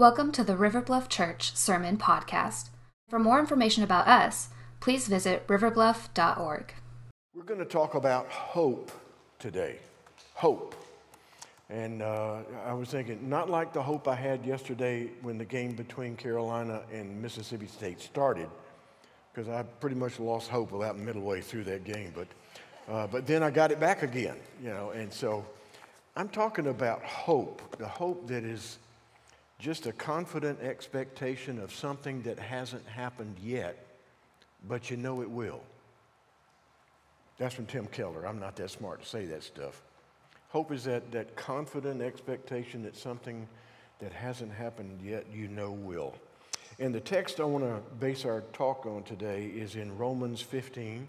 Welcome to the River Bluff Church Sermon Podcast. For more information about us, please visit riverbluff.org. We're going to talk about hope today. Hope. And uh, I was thinking, not like the hope I had yesterday when the game between Carolina and Mississippi State started, because I pretty much lost hope about midway through that game. But, uh, but then I got it back again, you know. And so I'm talking about hope, the hope that is just a confident expectation of something that hasn't happened yet, but you know it will. That's from Tim Keller. I'm not that smart to say that stuff. Hope is that, that confident expectation that something that hasn't happened yet you know will. And the text I want to base our talk on today is in Romans 15.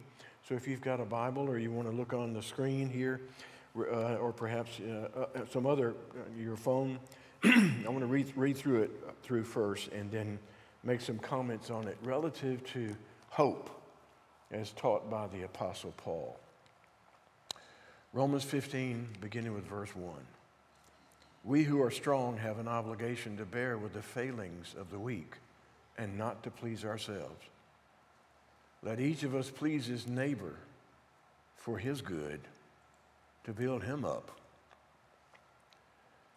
So if you've got a Bible or you want to look on the screen here, uh, or perhaps uh, uh, some other, uh, your phone, I want to read, read through it through first and then make some comments on it relative to hope as taught by the Apostle Paul. Romans 15, beginning with verse 1. We who are strong have an obligation to bear with the failings of the weak and not to please ourselves. Let each of us please his neighbor for his good, to build him up.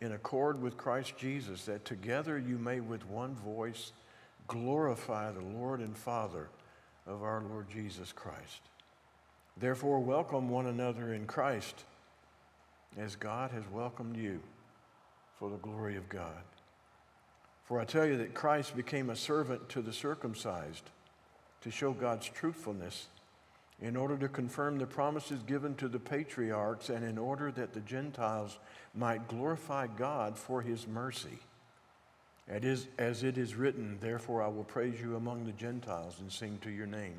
in accord with Christ Jesus, that together you may with one voice glorify the Lord and Father of our Lord Jesus Christ. Therefore, welcome one another in Christ as God has welcomed you for the glory of God. For I tell you that Christ became a servant to the circumcised to show God's truthfulness in order to confirm the promises given to the patriarchs and in order that the Gentiles might glorify God for his mercy. As it is written, therefore I will praise you among the Gentiles and sing to your name.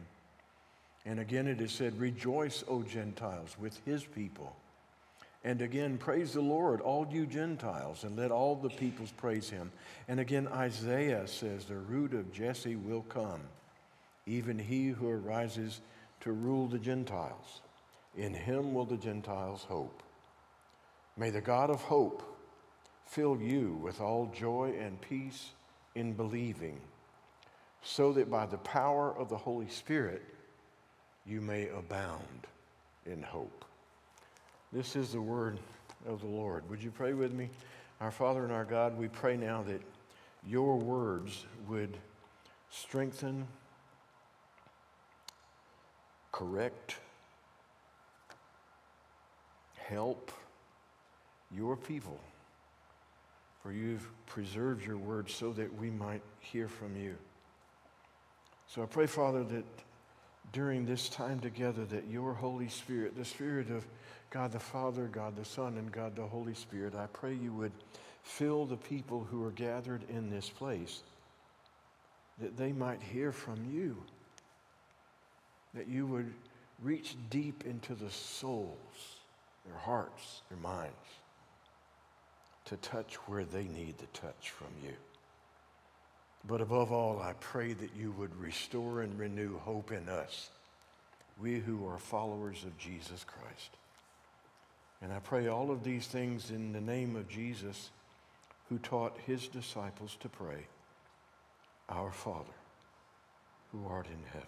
And again it is said, Rejoice, O Gentiles, with his people. And again, praise the Lord, all you Gentiles, and let all the peoples praise him. And again, Isaiah says, The root of Jesse will come, even he who arises to rule the Gentiles. In him will the Gentiles hope. May the God of hope fill you with all joy and peace in believing, so that by the power of the Holy Spirit, you may abound in hope. This is the word of the Lord. Would you pray with me? Our Father and our God, we pray now that your words would strengthen, correct, help your people. For you've preserved your word so that we might hear from you. So I pray, Father, that during this time together that your Holy Spirit, the Spirit of God the Father, God the Son, and God the Holy Spirit, I pray you would fill the people who are gathered in this place, that they might hear from you, that you would reach deep into the souls, their hearts, their minds, to touch where they need the touch from you. But above all, I pray that you would restore and renew hope in us, we who are followers of Jesus Christ. And I pray all of these things in the name of Jesus, who taught his disciples to pray, Our Father, who art in heaven,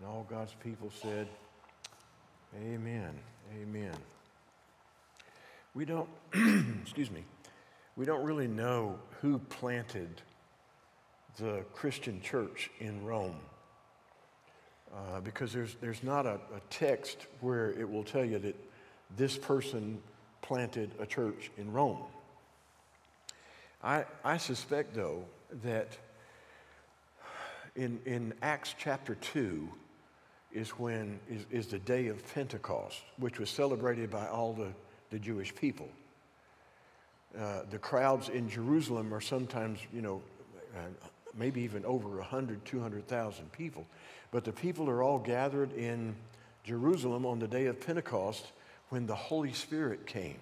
And all God's people said, Amen. Amen. We don't, excuse me, we don't really know who planted the Christian church in Rome. Uh, because there's, there's not a, a text where it will tell you that this person planted a church in Rome. I, I suspect, though, that in, in Acts chapter 2 is when is, is the day of Pentecost, which was celebrated by all the, the Jewish people. Uh, the crowds in Jerusalem are sometimes, you know, uh, maybe even over 100, 200,000 people. But the people are all gathered in Jerusalem on the day of Pentecost when the Holy Spirit came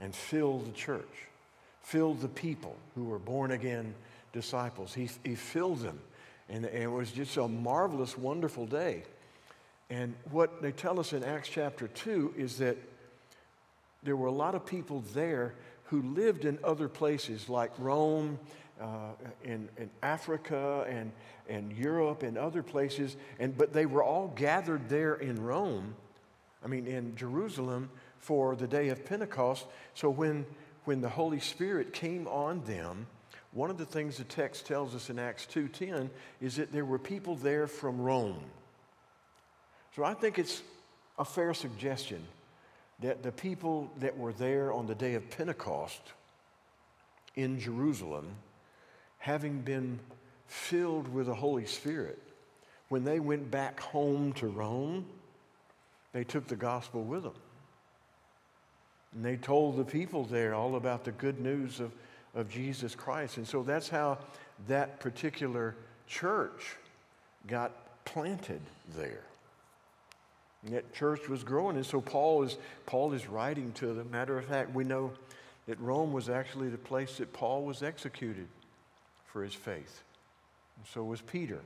and filled the church, filled the people who were born again disciples. He, he filled them, and, and it was just a marvelous, wonderful day. And what they tell us in Acts chapter 2 is that there were a lot of people there who lived in other places like Rome, uh, in, in Africa, and, and Europe, and other places, and, but they were all gathered there in Rome, I mean, in Jerusalem for the day of Pentecost. So when, when the Holy Spirit came on them, one of the things the text tells us in Acts 2:10 is that there were people there from Rome. So I think it's a fair suggestion that the people that were there on the day of Pentecost in Jerusalem, having been filled with the Holy Spirit, when they went back home to Rome, they took the gospel with them. And they told the people there all about the good news of, of Jesus Christ. And so that's how that particular church got planted there. And that church was growing. And so Paul is, Paul is writing to them. Matter of fact, we know that Rome was actually the place that Paul was executed for his faith. And so was Peter.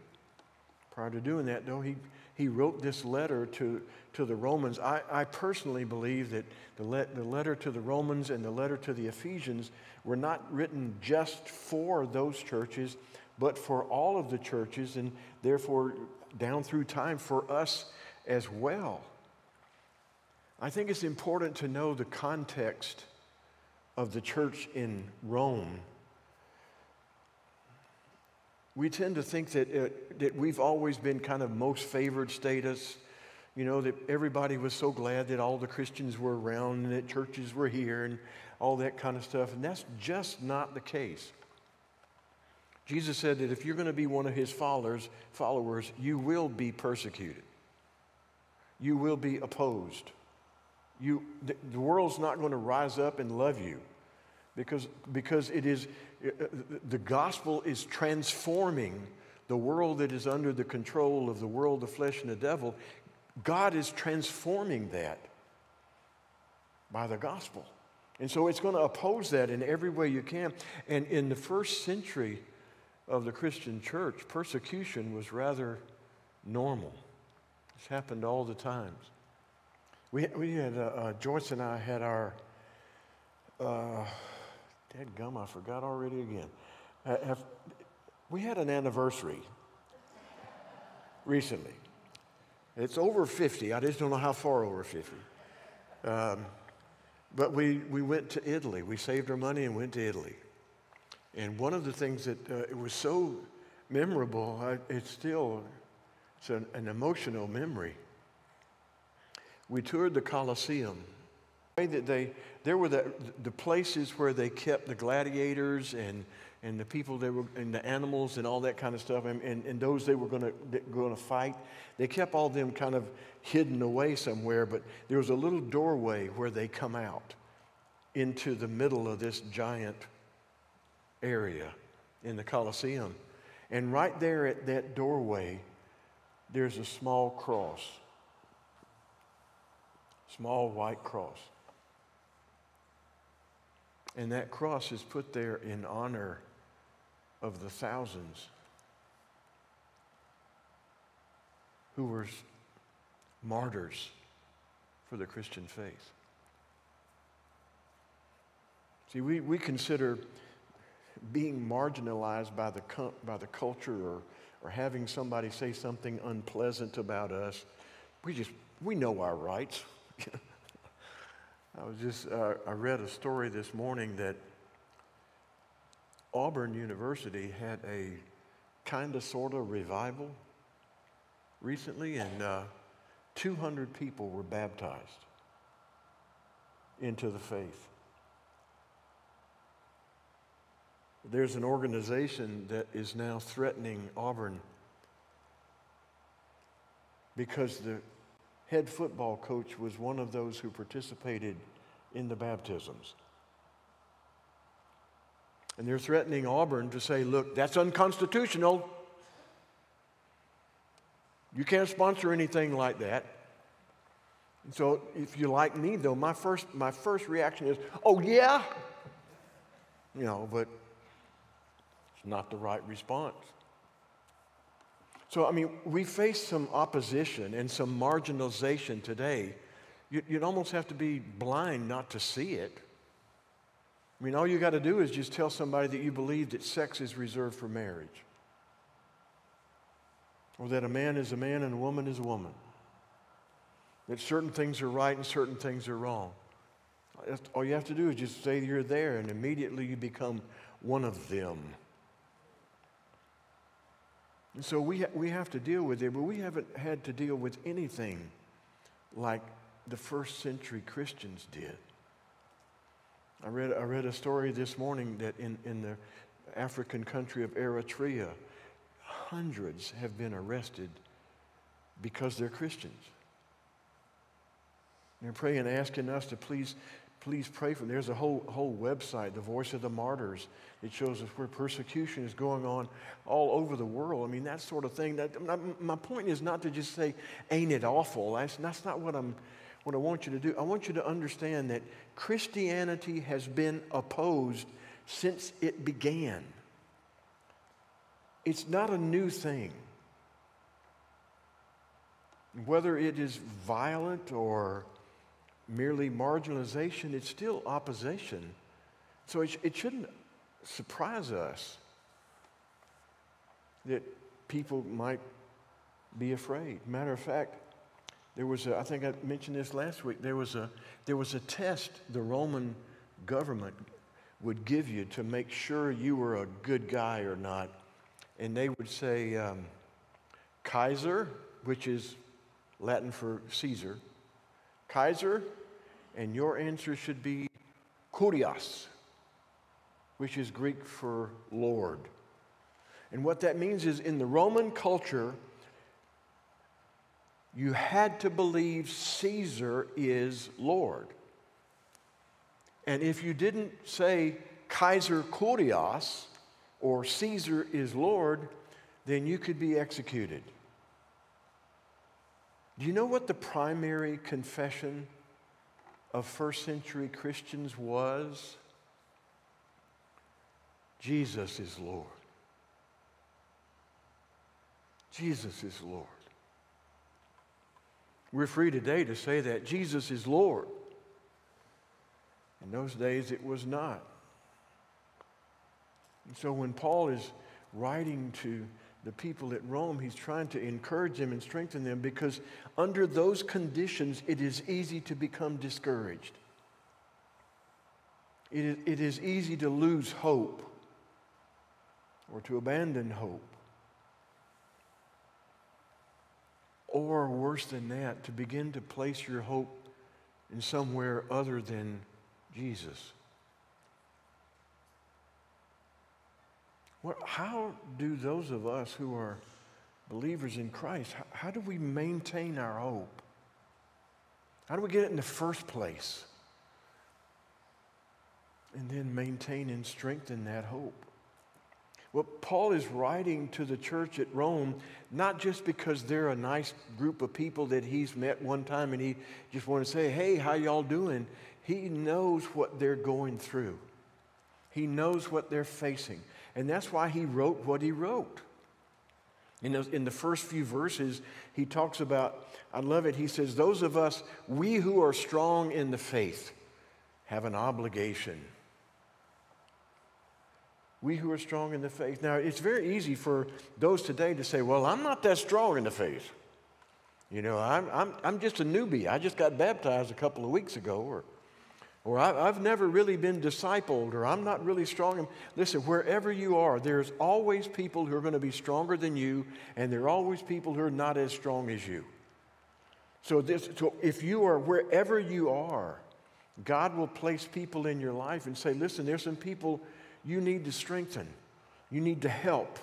Prior to doing that, though, he, he wrote this letter to, to the Romans. I, I personally believe that the, the letter to the Romans and the letter to the Ephesians were not written just for those churches, but for all of the churches, and therefore, down through time, for us as well. I think it's important to know the context of the church in Rome. We tend to think that, uh, that we've always been kind of most favored status, you know, that everybody was so glad that all the Christians were around and that churches were here and all that kind of stuff. And that's just not the case. Jesus said that if you're going to be one of his followers, followers, you will be persecuted you will be opposed. You, the, the world's not going to rise up and love you because, because it is, uh, uh, the gospel is transforming the world that is under the control of the world, the flesh, and the devil. God is transforming that by the gospel. And so it's going to oppose that in every way you can. And in the first century of the Christian church, persecution was rather normal. It's happened all the times. We, we had, uh, uh, Joyce and I had our, uh, dead gum, I forgot already again. Uh, have, we had an anniversary recently. It's over 50. I just don't know how far over 50. Um, but we, we went to Italy. We saved our money and went to Italy. And one of the things that uh, it was so memorable, I, it's still it's an, an emotional memory. We toured the Colosseum. That they, there were the, the places where they kept the gladiators and, and the people they were and the animals and all that kind of stuff and, and, and those they were going to fight they kept all them kind of hidden away somewhere but there was a little doorway where they come out into the middle of this giant area in the Colosseum and right there at that doorway there's a small cross, small white cross. And that cross is put there in honor of the thousands who were martyrs for the Christian faith. See, we, we consider being marginalized by the, by the culture or or having somebody say something unpleasant about us, we just, we know our rights. I was just, uh, I read a story this morning that Auburn University had a kind of sort of revival recently, and uh, 200 people were baptized into the faith. There's an organization that is now threatening Auburn because the head football coach was one of those who participated in the baptisms. And they're threatening Auburn to say, look, that's unconstitutional. You can't sponsor anything like that. And so if you like me though, my first my first reaction is, oh yeah? You know, but it's not the right response. So, I mean, we face some opposition and some marginalization today. You'd almost have to be blind not to see it. I mean, all you got to do is just tell somebody that you believe that sex is reserved for marriage, or that a man is a man and a woman is a woman, that certain things are right and certain things are wrong. All you have to do is just say you're there, and immediately you become one of them. And so we, ha- we have to deal with it, but we haven't had to deal with anything like the first century Christians did. I read, I read a story this morning that in, in the African country of Eritrea, hundreds have been arrested because they're Christians. They're praying, asking us to please please pray for them. There's a whole, whole website, the Voice of the Martyrs. It shows us where persecution is going on all over the world. I mean, that sort of thing. That, my point is not to just say, ain't it awful? That's, that's not what, I'm, what I want you to do. I want you to understand that Christianity has been opposed since it began. It's not a new thing. Whether it is violent or merely marginalization, it's still opposition. So it, it shouldn't surprise us that people might be afraid. Matter of fact, there was a, I think I mentioned this last week, there was a, there was a test the Roman government would give you to make sure you were a good guy or not. And they would say, um, Kaiser, which is Latin for Caesar, Kaiser, and your answer should be kurios, which is Greek for Lord. And what that means is in the Roman culture, you had to believe Caesar is Lord. And if you didn't say Kaiser Kurios or Caesar is Lord, then you could be executed. Do you know what the primary confession of first century Christians was? Jesus is Lord. Jesus is Lord. We're free today to say that Jesus is Lord. In those days, it was not. And so when Paul is writing to the people at Rome, he's trying to encourage them and strengthen them because under those conditions, it is easy to become discouraged. It is, it is easy to lose hope or to abandon hope. Or worse than that, to begin to place your hope in somewhere other than Jesus. What, how do those of us who are believers in Christ, how, how do we maintain our hope? How do we get it in the first place? And then maintain and strengthen that hope. Well, Paul is writing to the church at Rome not just because they're a nice group of people that he's met one time and he just want to say, hey, how y'all doing? He knows what they're going through. He knows what they're facing. And that's why he wrote what he wrote. In the, in the first few verses, he talks about, I love it, he says, Those of us, we who are strong in the faith, have an obligation. We who are strong in the faith. Now, it's very easy for those today to say, Well, I'm not that strong in the faith. You know, I'm, I'm, I'm just a newbie. I just got baptized a couple of weeks ago, or or I've never really been discipled, or I'm not really strong. Listen, wherever you are, there's always people who are going to be stronger than you, and there are always people who are not as strong as you. So, this, so if you are wherever you are, God will place people in your life and say, listen, there's some people you need to strengthen, you need to help,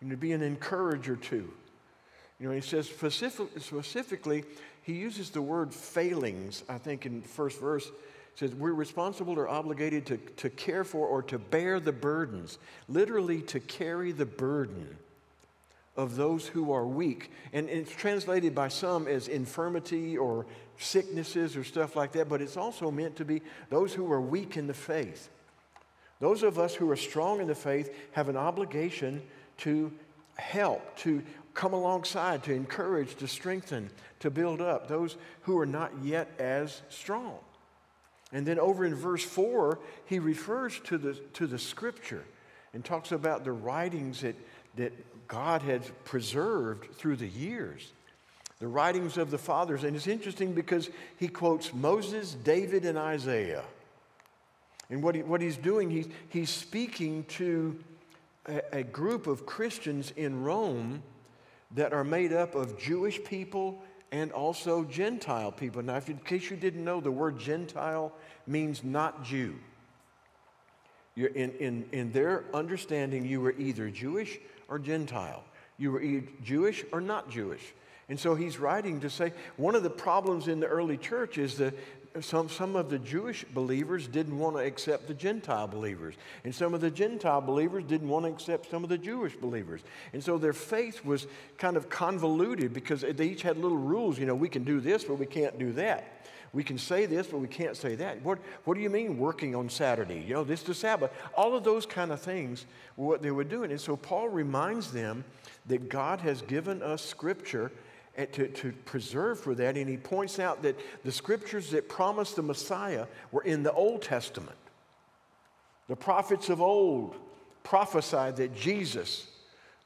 you need to be an encourager to. You know, he says specific, specifically, he uses the word failings, I think, in the first verse says we're responsible or obligated to, to care for or to bear the burdens, literally to carry the burden of those who are weak. And it's translated by some as infirmity or sicknesses or stuff like that, but it's also meant to be those who are weak in the faith. Those of us who are strong in the faith have an obligation to help, to come alongside, to encourage, to strengthen, to build up those who are not yet as strong. And then over in verse 4, he refers to the, to the scripture and talks about the writings that, that God had preserved through the years, the writings of the fathers. And it's interesting because he quotes Moses, David, and Isaiah. And what, he, what he's doing, he's, he's speaking to a, a group of Christians in Rome that are made up of Jewish people and also Gentile people. Now, if, in case you didn't know, the word Gentile means not Jew. You're in, in, in their understanding, you were either Jewish or Gentile. You were either Jewish or not Jewish. And so he's writing to say one of the problems in the early church is that some, some of the Jewish believers didn't want to accept the Gentile believers. And some of the Gentile believers didn't want to accept some of the Jewish believers. And so their faith was kind of convoluted because they each had little rules. You know, we can do this, but we can't do that. We can say this, but we can't say that. What, what do you mean working on Saturday? You know, this is the Sabbath. All of those kind of things were what they were doing. And so Paul reminds them that God has given us scripture to, to preserve for that. And he points out that the scriptures that promised the Messiah were in the Old Testament. The prophets of old prophesied that Jesus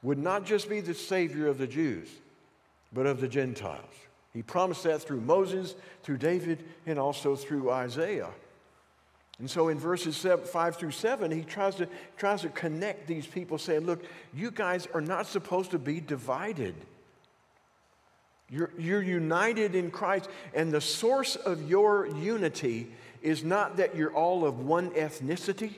would not just be the Savior of the Jews, but of the Gentiles. He promised that through Moses, through David, and also through Isaiah. And so in verses 5 through 7, he tries to, tries to connect these people, saying, Look, you guys are not supposed to be divided. You're, you're united in Christ, and the source of your unity is not that you're all of one ethnicity,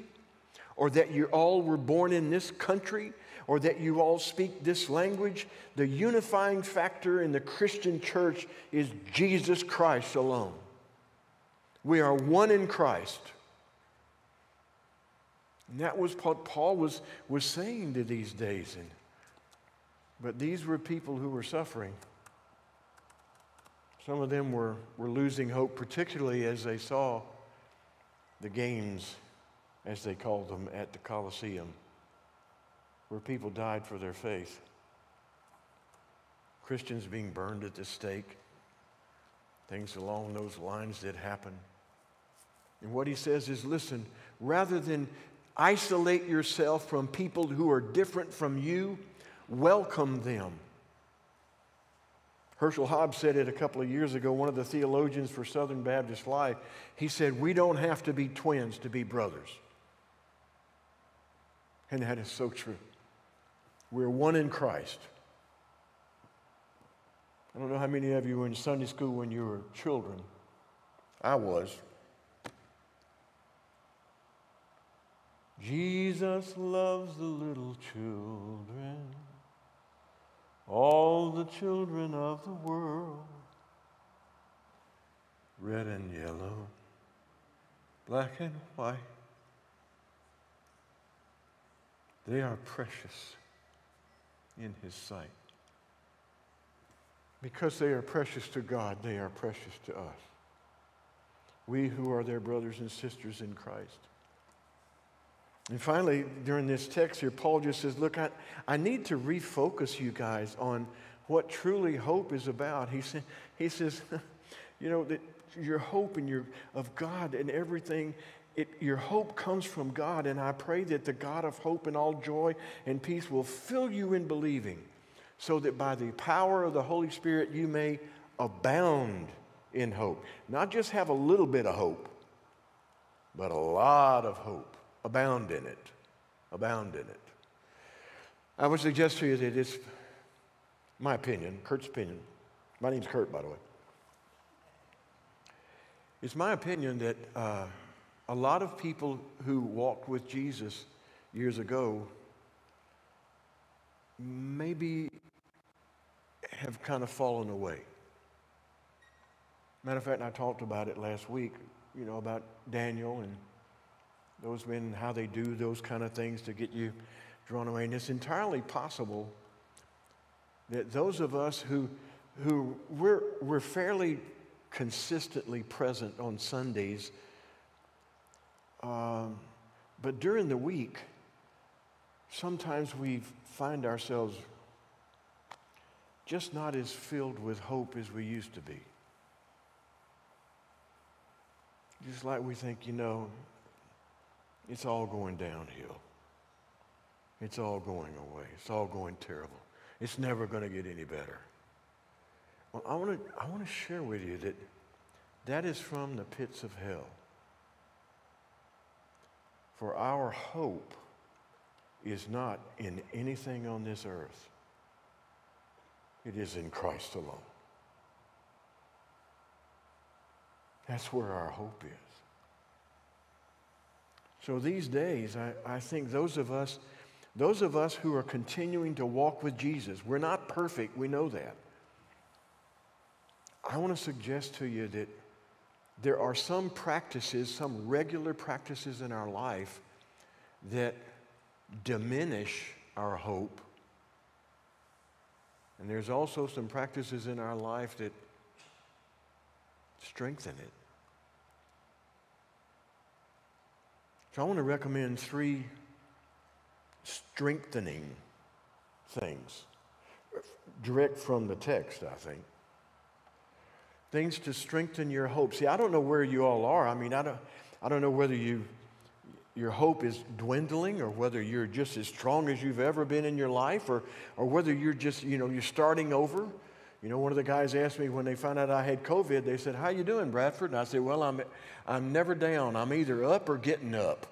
or that you all were born in this country, or that you all speak this language. The unifying factor in the Christian church is Jesus Christ alone. We are one in Christ. And that was what Paul was, was saying to these days. And, but these were people who were suffering. Some of them were, were losing hope, particularly as they saw the games, as they called them, at the Colosseum, where people died for their faith. Christians being burned at the stake, things along those lines that happen. And what he says is listen, rather than isolate yourself from people who are different from you, welcome them Herschel Hobbs said it a couple of years ago, one of the theologians for Southern Baptist Life. He said, We don't have to be twins to be brothers. And that is so true. We're one in Christ. I don't know how many of you were in Sunday school when you were children. I was. Jesus loves the little children all the children of the world, red and yellow, black and white, they are precious in His sight. Because they are precious to God, they are precious to us. We who are their brothers and sisters in Christ. And finally, during this text here, Paul just says, Look, I, I need to refocus you guys on what truly hope is about. He, sa- he says, You know, that your hope and your, of God and everything, it, your hope comes from God. And I pray that the God of hope and all joy and peace will fill you in believing, so that by the power of the Holy Spirit you may abound in hope. Not just have a little bit of hope, but a lot of hope. Abound in it. Abound in it. I would suggest to you that it's my opinion, Curt's opinion. My name's Curt, by the way. It's my opinion that uh, a lot of people who walked with Jesus years ago maybe have kind of fallen away. Matter of fact, I talked about it last week, you know, about Daniel and those men, how they do those kind of things to get you drawn away. And it's entirely possible that those of us who, who we're, we're fairly consistently present on Sundays, um, but during the week, sometimes we find ourselves just not as filled with hope as we used to be. Just like we think, you know, it's all going downhill. It's all going away. It's all going terrible. It's never going to get any better. Well, I want to I want to share with you that that is from the pits of hell. For our hope is not in anything on this earth. It is in Christ alone. That's where our hope is. So these days, I, I think those of us, those of us who are continuing to walk with Jesus, we're not perfect, we know that. I want to suggest to you that there are some practices, some regular practices in our life that diminish our hope. And there's also some practices in our life that strengthen it. So I want to recommend three strengthening things, direct from the text, I think. Things to strengthen your hope. See, I don't know where you all are. I mean, I don't, I don't know whether you, your hope is dwindling or whether you're just as strong as you've ever been in your life or, or whether you're just, you know, you're starting over. You know, one of the guys asked me when they found out I had COVID, they said, how you doing, Bradford? And I said, well, I'm, I'm never down. I'm either up or getting up.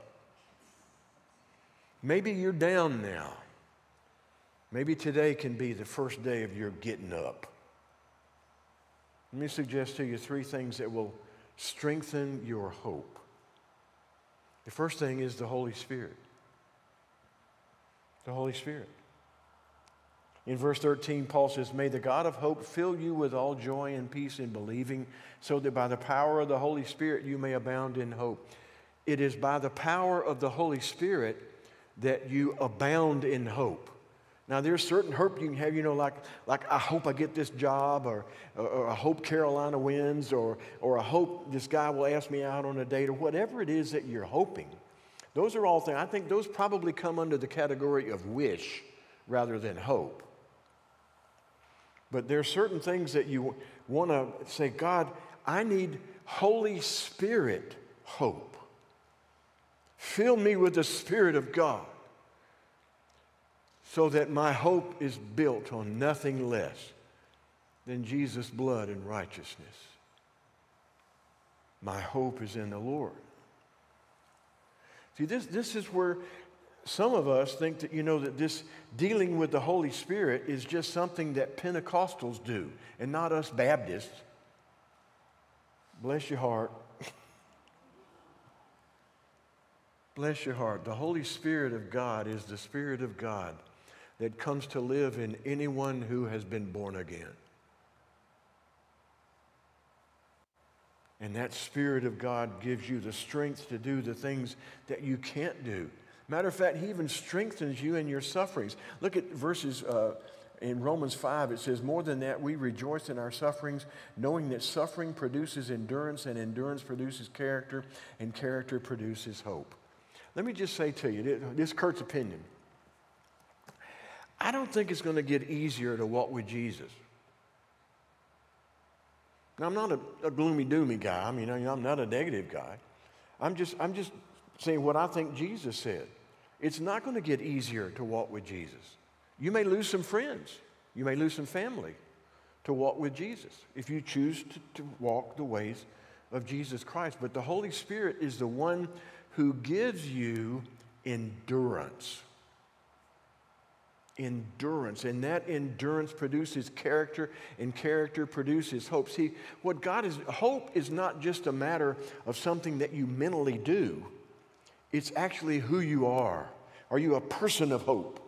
Maybe you're down now. Maybe today can be the first day of your getting up. Let me suggest to you three things that will strengthen your hope. The first thing is the Holy Spirit. The Holy Spirit. In verse 13, Paul says, May the God of hope fill you with all joy and peace in believing, so that by the power of the Holy Spirit you may abound in hope. It is by the power of the Holy Spirit that you abound in hope. Now, there's certain hope you can have, you know, like, like I hope I get this job, or, or, or I hope Carolina wins, or, or I hope this guy will ask me out on a date, or whatever it is that you're hoping. Those are all things, I think those probably come under the category of wish rather than hope. But there are certain things that you want to say, God, I need Holy Spirit hope. Fill me with the Spirit of God so that my hope is built on nothing less than Jesus' blood and righteousness. My hope is in the Lord. See, this, this is where some of us think that, you know, that this dealing with the Holy Spirit is just something that Pentecostals do and not us Baptists. Bless your heart. Bless your heart. The Holy Spirit of God is the Spirit of God that comes to live in anyone who has been born again. And that Spirit of God gives you the strength to do the things that you can't do. Matter of fact, He even strengthens you in your sufferings. Look at verses uh, in Romans 5. It says, More than that, we rejoice in our sufferings, knowing that suffering produces endurance, and endurance produces character, and character produces hope. Let me just say to you this is Curt's opinion. I don't think it's going to get easier to walk with Jesus. Now, I'm not a, a gloomy doomy guy. I mean, I'm not a negative guy. I'm just, I'm just saying what I think Jesus said. It's not going to get easier to walk with Jesus. You may lose some friends, you may lose some family to walk with Jesus if you choose to, to walk the ways of Jesus Christ, but the Holy Spirit is the one who gives you endurance. Endurance. And that endurance produces character, and character produces hope. See, what God is, hope is not just a matter of something that you mentally do, it's actually who you are. Are you a person of hope?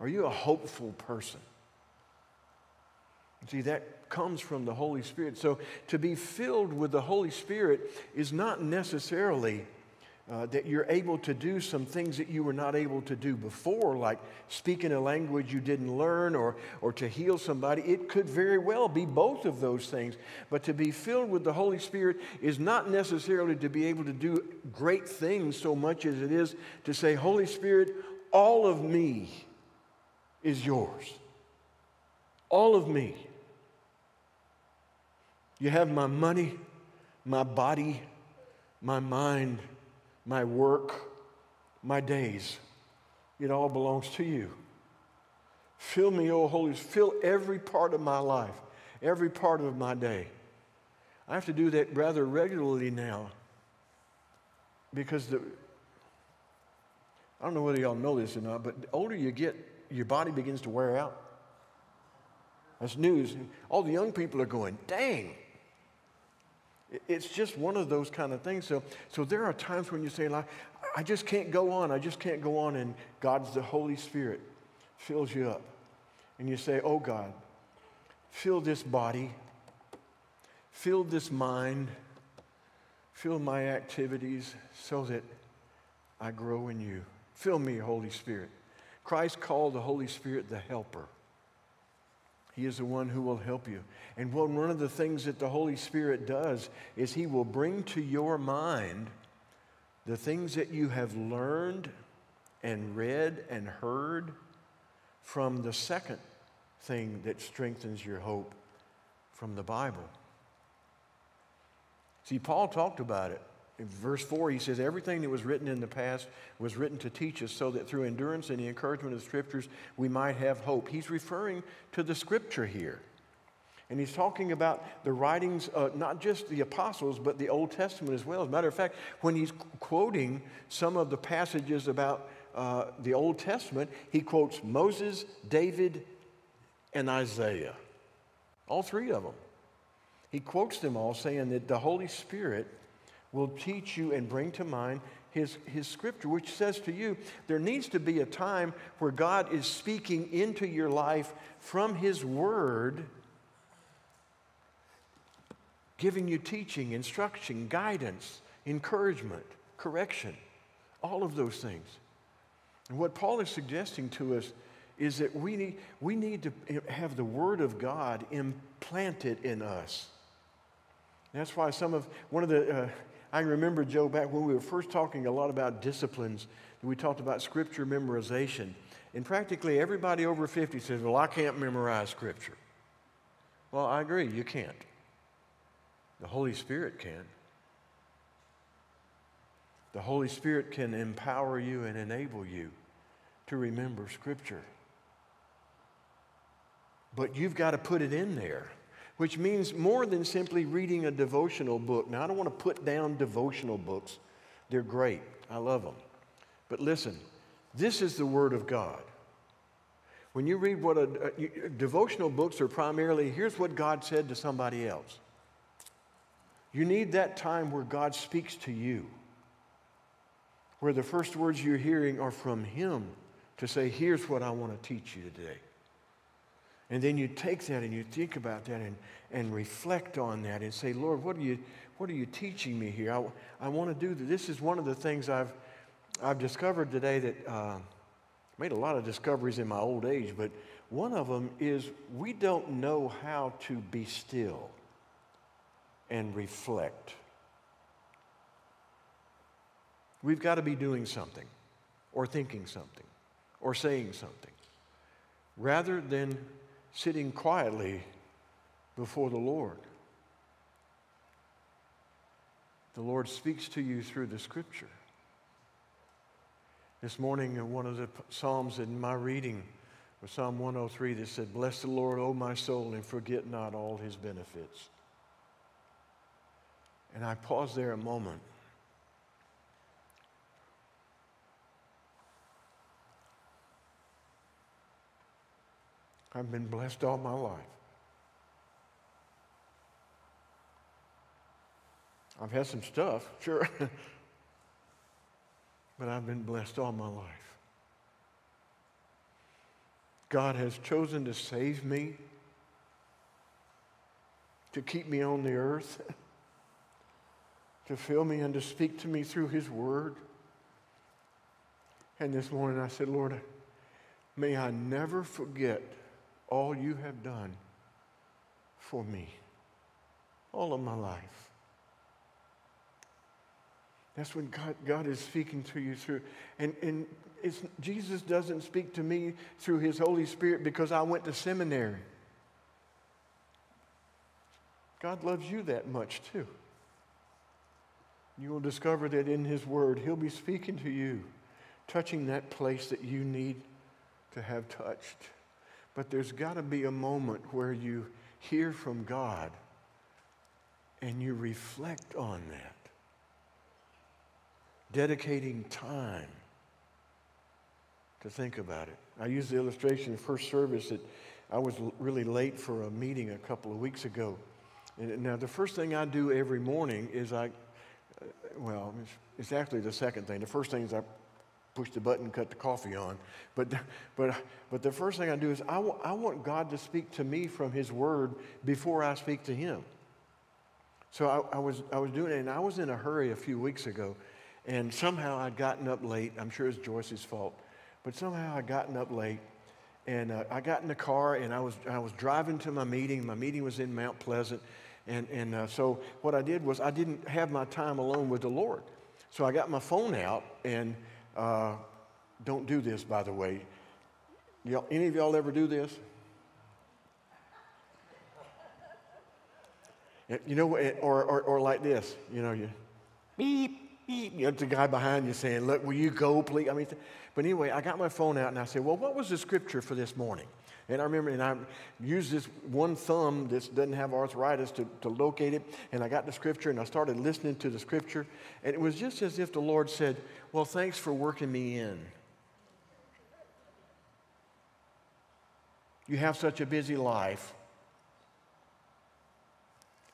Are you a hopeful person? See, that comes from the Holy Spirit. So to be filled with the Holy Spirit is not necessarily uh, that you're able to do some things that you were not able to do before, like speaking a language you didn't learn or, or to heal somebody. It could very well be both of those things. But to be filled with the Holy Spirit is not necessarily to be able to do great things so much as it is to say, Holy Spirit, all of me is yours. All of me. You have my money, my body, my mind, my work, my days. It all belongs to you. Fill me, O Holy Fill every part of my life, every part of my day. I have to do that rather regularly now because the, I don't know whether y'all know this or not, but the older you get, your body begins to wear out. That's news. All the young people are going, dang, it's just one of those kind of things. So, so there are times when you say, like, I just can't go on. I just can't go on. And God's the Holy Spirit fills you up. And you say, Oh God, fill this body, fill this mind, fill my activities so that I grow in you. Fill me, Holy Spirit. Christ called the Holy Spirit the helper. He is the one who will help you. And one of the things that the Holy Spirit does is He will bring to your mind the things that you have learned and read and heard from the second thing that strengthens your hope from the Bible. See, Paul talked about it. In verse 4, he says, Everything that was written in the past was written to teach us so that through endurance and the encouragement of the scriptures we might have hope. He's referring to the scripture here. And he's talking about the writings, uh, not just the apostles, but the Old Testament as well. As a matter of fact, when he's quoting some of the passages about uh, the Old Testament, he quotes Moses, David, and Isaiah. All three of them. He quotes them all saying that the Holy Spirit will teach you and bring to mind his, his scripture, which says to you, there needs to be a time where God is speaking into your life from his word, giving you teaching, instruction, guidance, encouragement, correction, all of those things. And what Paul is suggesting to us is that we need, we need to have the Word of God implanted in us. That's why some of, one of the, uh, I remember, Joe, back when we were first talking a lot about disciplines, we talked about scripture memorization. And practically everybody over 50 says, Well, I can't memorize scripture. Well, I agree, you can't. The Holy Spirit can. The Holy Spirit can empower you and enable you to remember scripture. But you've got to put it in there which means more than simply reading a devotional book. Now, I don't want to put down devotional books, they're great. I love them. But listen, this is the Word of God. When you read what a, a, devotional books are primarily, here's what God said to somebody else. You need that time where God speaks to you, where the first words you're hearing are from Him to say, Here's what I want to teach you today. And then you take that and you think about that and, and reflect on that and say, Lord, what are you, what are you teaching me here? I, I want to do this. This is one of the things I've, I've discovered today that uh, made a lot of discoveries in my old age, but one of them is we don't know how to be still and reflect. We've got to be doing something or thinking something or saying something rather than sitting quietly before the Lord. The Lord speaks to you through the scripture. This morning, in one of the Psalms in my reading was Psalm 103 that said, Bless the Lord, O my soul, and forget not all his benefits. And I paused there a moment. I've been blessed all my life. I've had some stuff, sure, but I've been blessed all my life. God has chosen to save me, to keep me on the earth, to fill me and to speak to me through His Word. And this morning I said, Lord, may I never forget all you have done for me all of my life. That's when God, God is speaking to you through. And, and Jesus doesn't speak to me through his Holy Spirit because I went to seminary. God loves you that much too. You will discover that in his word, he'll be speaking to you, touching that place that you need to have touched. But there's got to be a moment where you hear from God and you reflect on that dedicating time to think about it. I used the illustration in first service that I was really late for a meeting a couple of weeks ago. And now, the first thing I do every morning is I, uh, well, it's actually the second thing. The first thing is I push the button, cut the coffee on. But, but, but the first thing I do is I, w- I want God to speak to me from His Word before I speak to Him. So I, I, was, I was doing it, and I was in a hurry a few weeks ago. And somehow I'd gotten up late. I'm sure it's Joyce's fault. But somehow I'd gotten up late. And uh, I got in the car and I was, I was driving to my meeting. My meeting was in Mount Pleasant. And, and uh, so what I did was I didn't have my time alone with the Lord. So I got my phone out and uh, don't do this, by the way. Y'all, any of y'all ever do this? You know, or, or, or like this, you know, you beep, you know, the guy behind you saying, Look, will you go, please? I mean, but anyway, I got my phone out and I said, Well, what was the scripture for this morning? And I remember, and I used this one thumb that doesn't have arthritis to, to locate it. And I got the scripture and I started listening to the scripture. And it was just as if the Lord said, Well, thanks for working me in. You have such a busy life.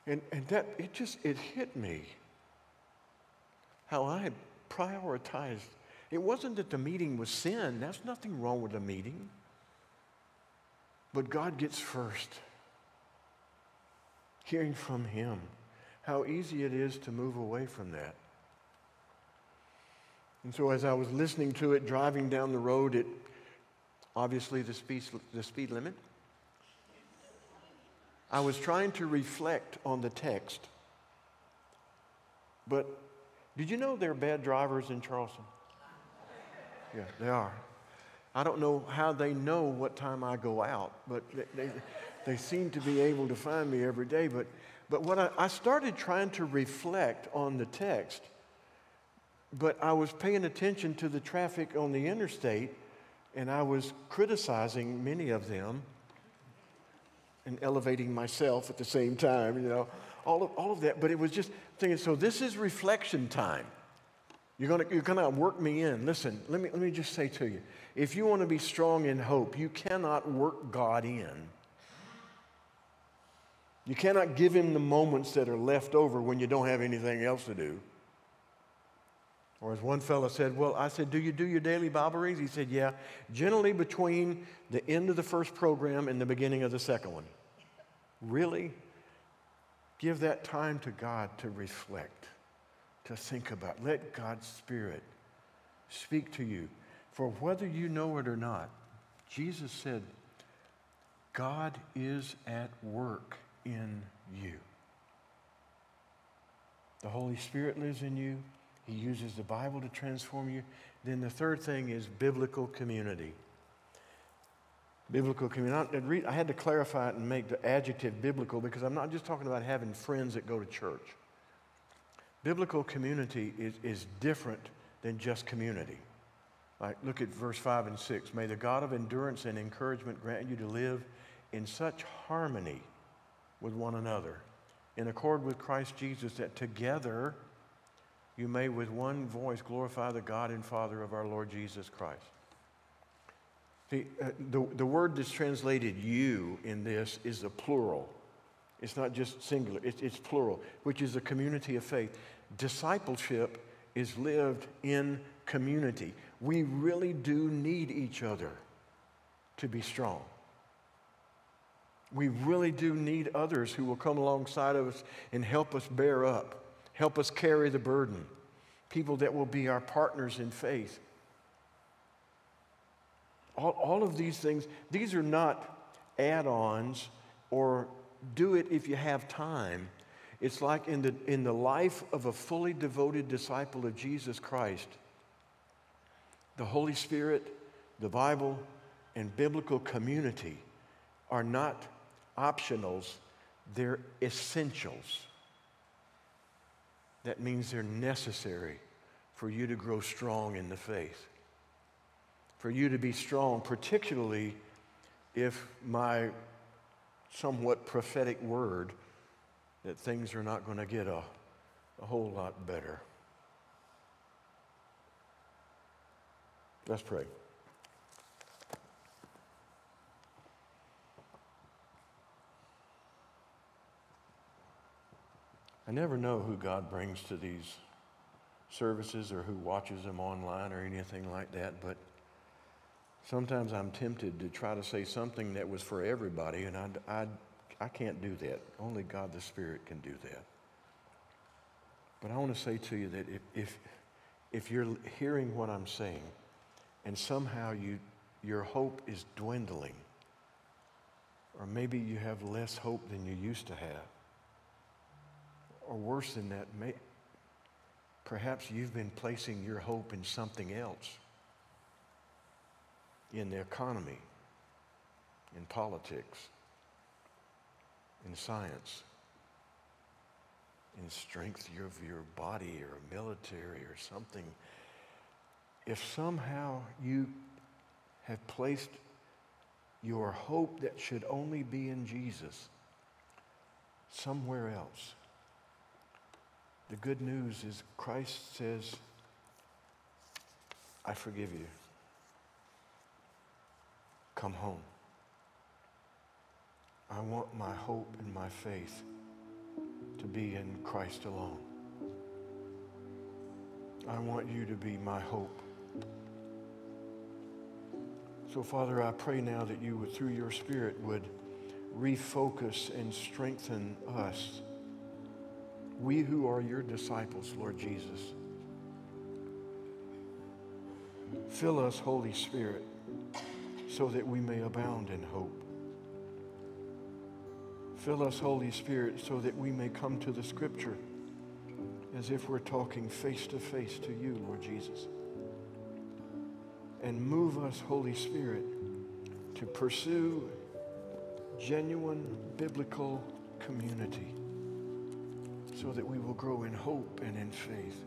And, and that, it just, it hit me how I had prioritized. It wasn't that the meeting was sin, there's nothing wrong with the meeting. But God gets first. Hearing from Him. How easy it is to move away from that. And so as I was listening to it, driving down the road, it obviously the speed, the speed limit. I was trying to reflect on the text, but did you know there are bad drivers in Charleston? Yeah, they are. I don't know how they know what time I go out, but they, they, they seem to be able to find me every day. But, but what I, I started trying to reflect on the text, but I was paying attention to the traffic on the interstate, and I was criticizing many of them and elevating myself at the same time, you know all of, all of that. But it was just thinking, so this is reflection time. You're going you're gonna work me in. Listen, let me, let me just say to you if you want to be strong in hope, you cannot work God in. You cannot give him the moments that are left over when you don't have anything else to do. Or as one fellow said, Well, I said, Do you do your daily Bible reads? He said, Yeah, generally between the end of the first program and the beginning of the second one. Really? Give that time to God to reflect, to think about. Let God's Spirit speak to you. For whether you know it or not, Jesus said, God is at work in you. The Holy Spirit lives in you. He uses the Bible to transform you. Then the third thing is biblical community biblical community. I had to clarify it and make the adjective biblical because I'm not just talking about having friends that go to church. Biblical community is, is different than just community. Like, look at verse 5 and 6. May the God of endurance and encouragement grant you to live in such harmony with one another, in accord with Christ Jesus, that together you may with one voice glorify the God and Father of our Lord Jesus Christ. See, uh, the, the word that's translated you in this is a plural. It's not just singular, it's, it's plural, which is a community of faith. Discipleship is lived in community. We really do need each other to be strong. We really do need others who will come alongside of us and help us bear up, help us carry the burden, people that will be our partners in faith. All, all of these things, these are not add ons or do it if you have time. It's like in the, in the life of a fully devoted disciple of Jesus Christ, the Holy Spirit, the Bible, and biblical community are not optionals, they're essentials. That means they're necessary for you to grow strong in the faith. For you to be strong, particularly if my somewhat prophetic word that things are not going to get a, a whole lot better. Let's pray. I never know who God brings to these services or who watches them online or anything like that, but sometimes I'm tempted to try to say something that was for everybody, and I, I, I can't do that. Only God the Spirit can do that. But I want to say to you that if, if, if you're hearing what I'm saying and somehow you, your hope is dwindling, or maybe you have less hope than you used to have, or worse than that, may, perhaps you've been placing your hope in something else in the economy, in politics, in science, in strength of your body or military or something. If somehow you have placed your hope that should only be in Jesus somewhere else, the good news is Christ says, I forgive you. Come home. I want my hope and my faith to be in Christ alone. I want you to be my hope. So, Father, I pray now that you would, through your Spirit, would refocus and strengthen us we who are your disciples, Lord Jesus. Fill us, Holy Spirit, so that we may abound in hope. Fill us, Holy Spirit, so that we may come to the Scripture as if we're talking face to face to you, Lord Jesus. And move us, Holy Spirit, to pursue genuine biblical community so that we will grow in hope and in faith.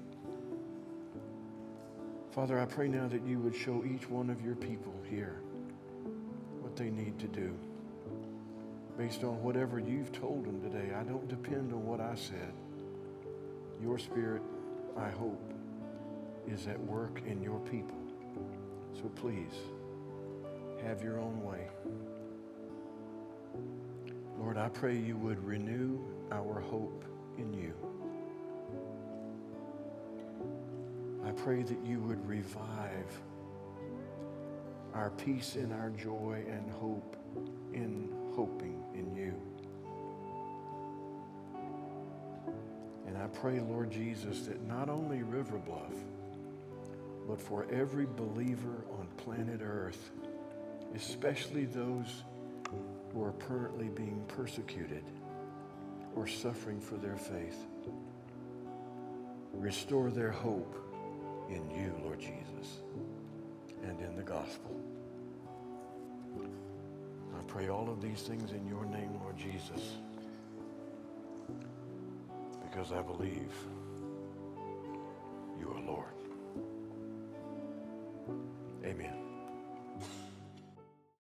Father, I pray now that you would show each one of your people here what they need to do based on whatever you've told them today. I don't depend on what I said. Your spirit, I hope, is at work in your people. So please, have your own way. Lord, I pray you would renew our hope in you. I pray that you would revive our peace and our joy and hope in hoping in you. And I pray, Lord Jesus, that not only River Bluff, but for every believer on planet Earth, especially those who are currently being persecuted or suffering for their faith. Restore their hope in you, Lord Jesus, the gospel. I pray all of these things in your name, Lord Jesus, because I believe.